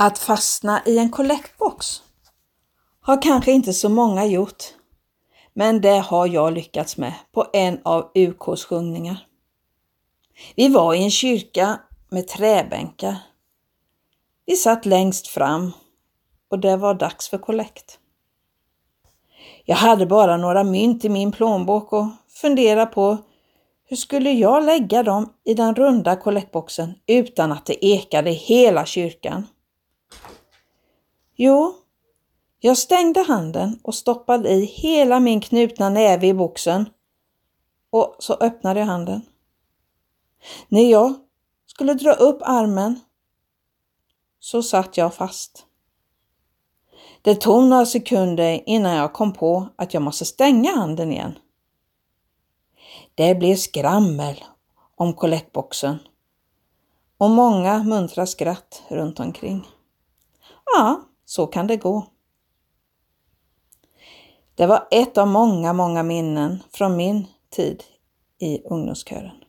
Att fastna i en kollektbox har kanske inte så många gjort, men det har jag lyckats med på en av UKs sjungningar. Vi var i en kyrka med träbänkar. Vi satt längst fram och det var dags för kollekt. Jag hade bara några mynt i min plånbok och funderade på hur skulle jag lägga dem i den runda kollektboxen utan att det ekade i hela kyrkan? Jo, jag stängde handen och stoppade i hela min knutna näve i boxen och så öppnade jag handen. När jag skulle dra upp armen så satt jag fast. Det tog några sekunder innan jag kom på att jag måste stänga handen igen. Det blev skrammel om kollektboxen och många muntra skratt runt omkring. Ja, så kan det gå. Det var ett av många, många minnen från min tid i ungdomskören.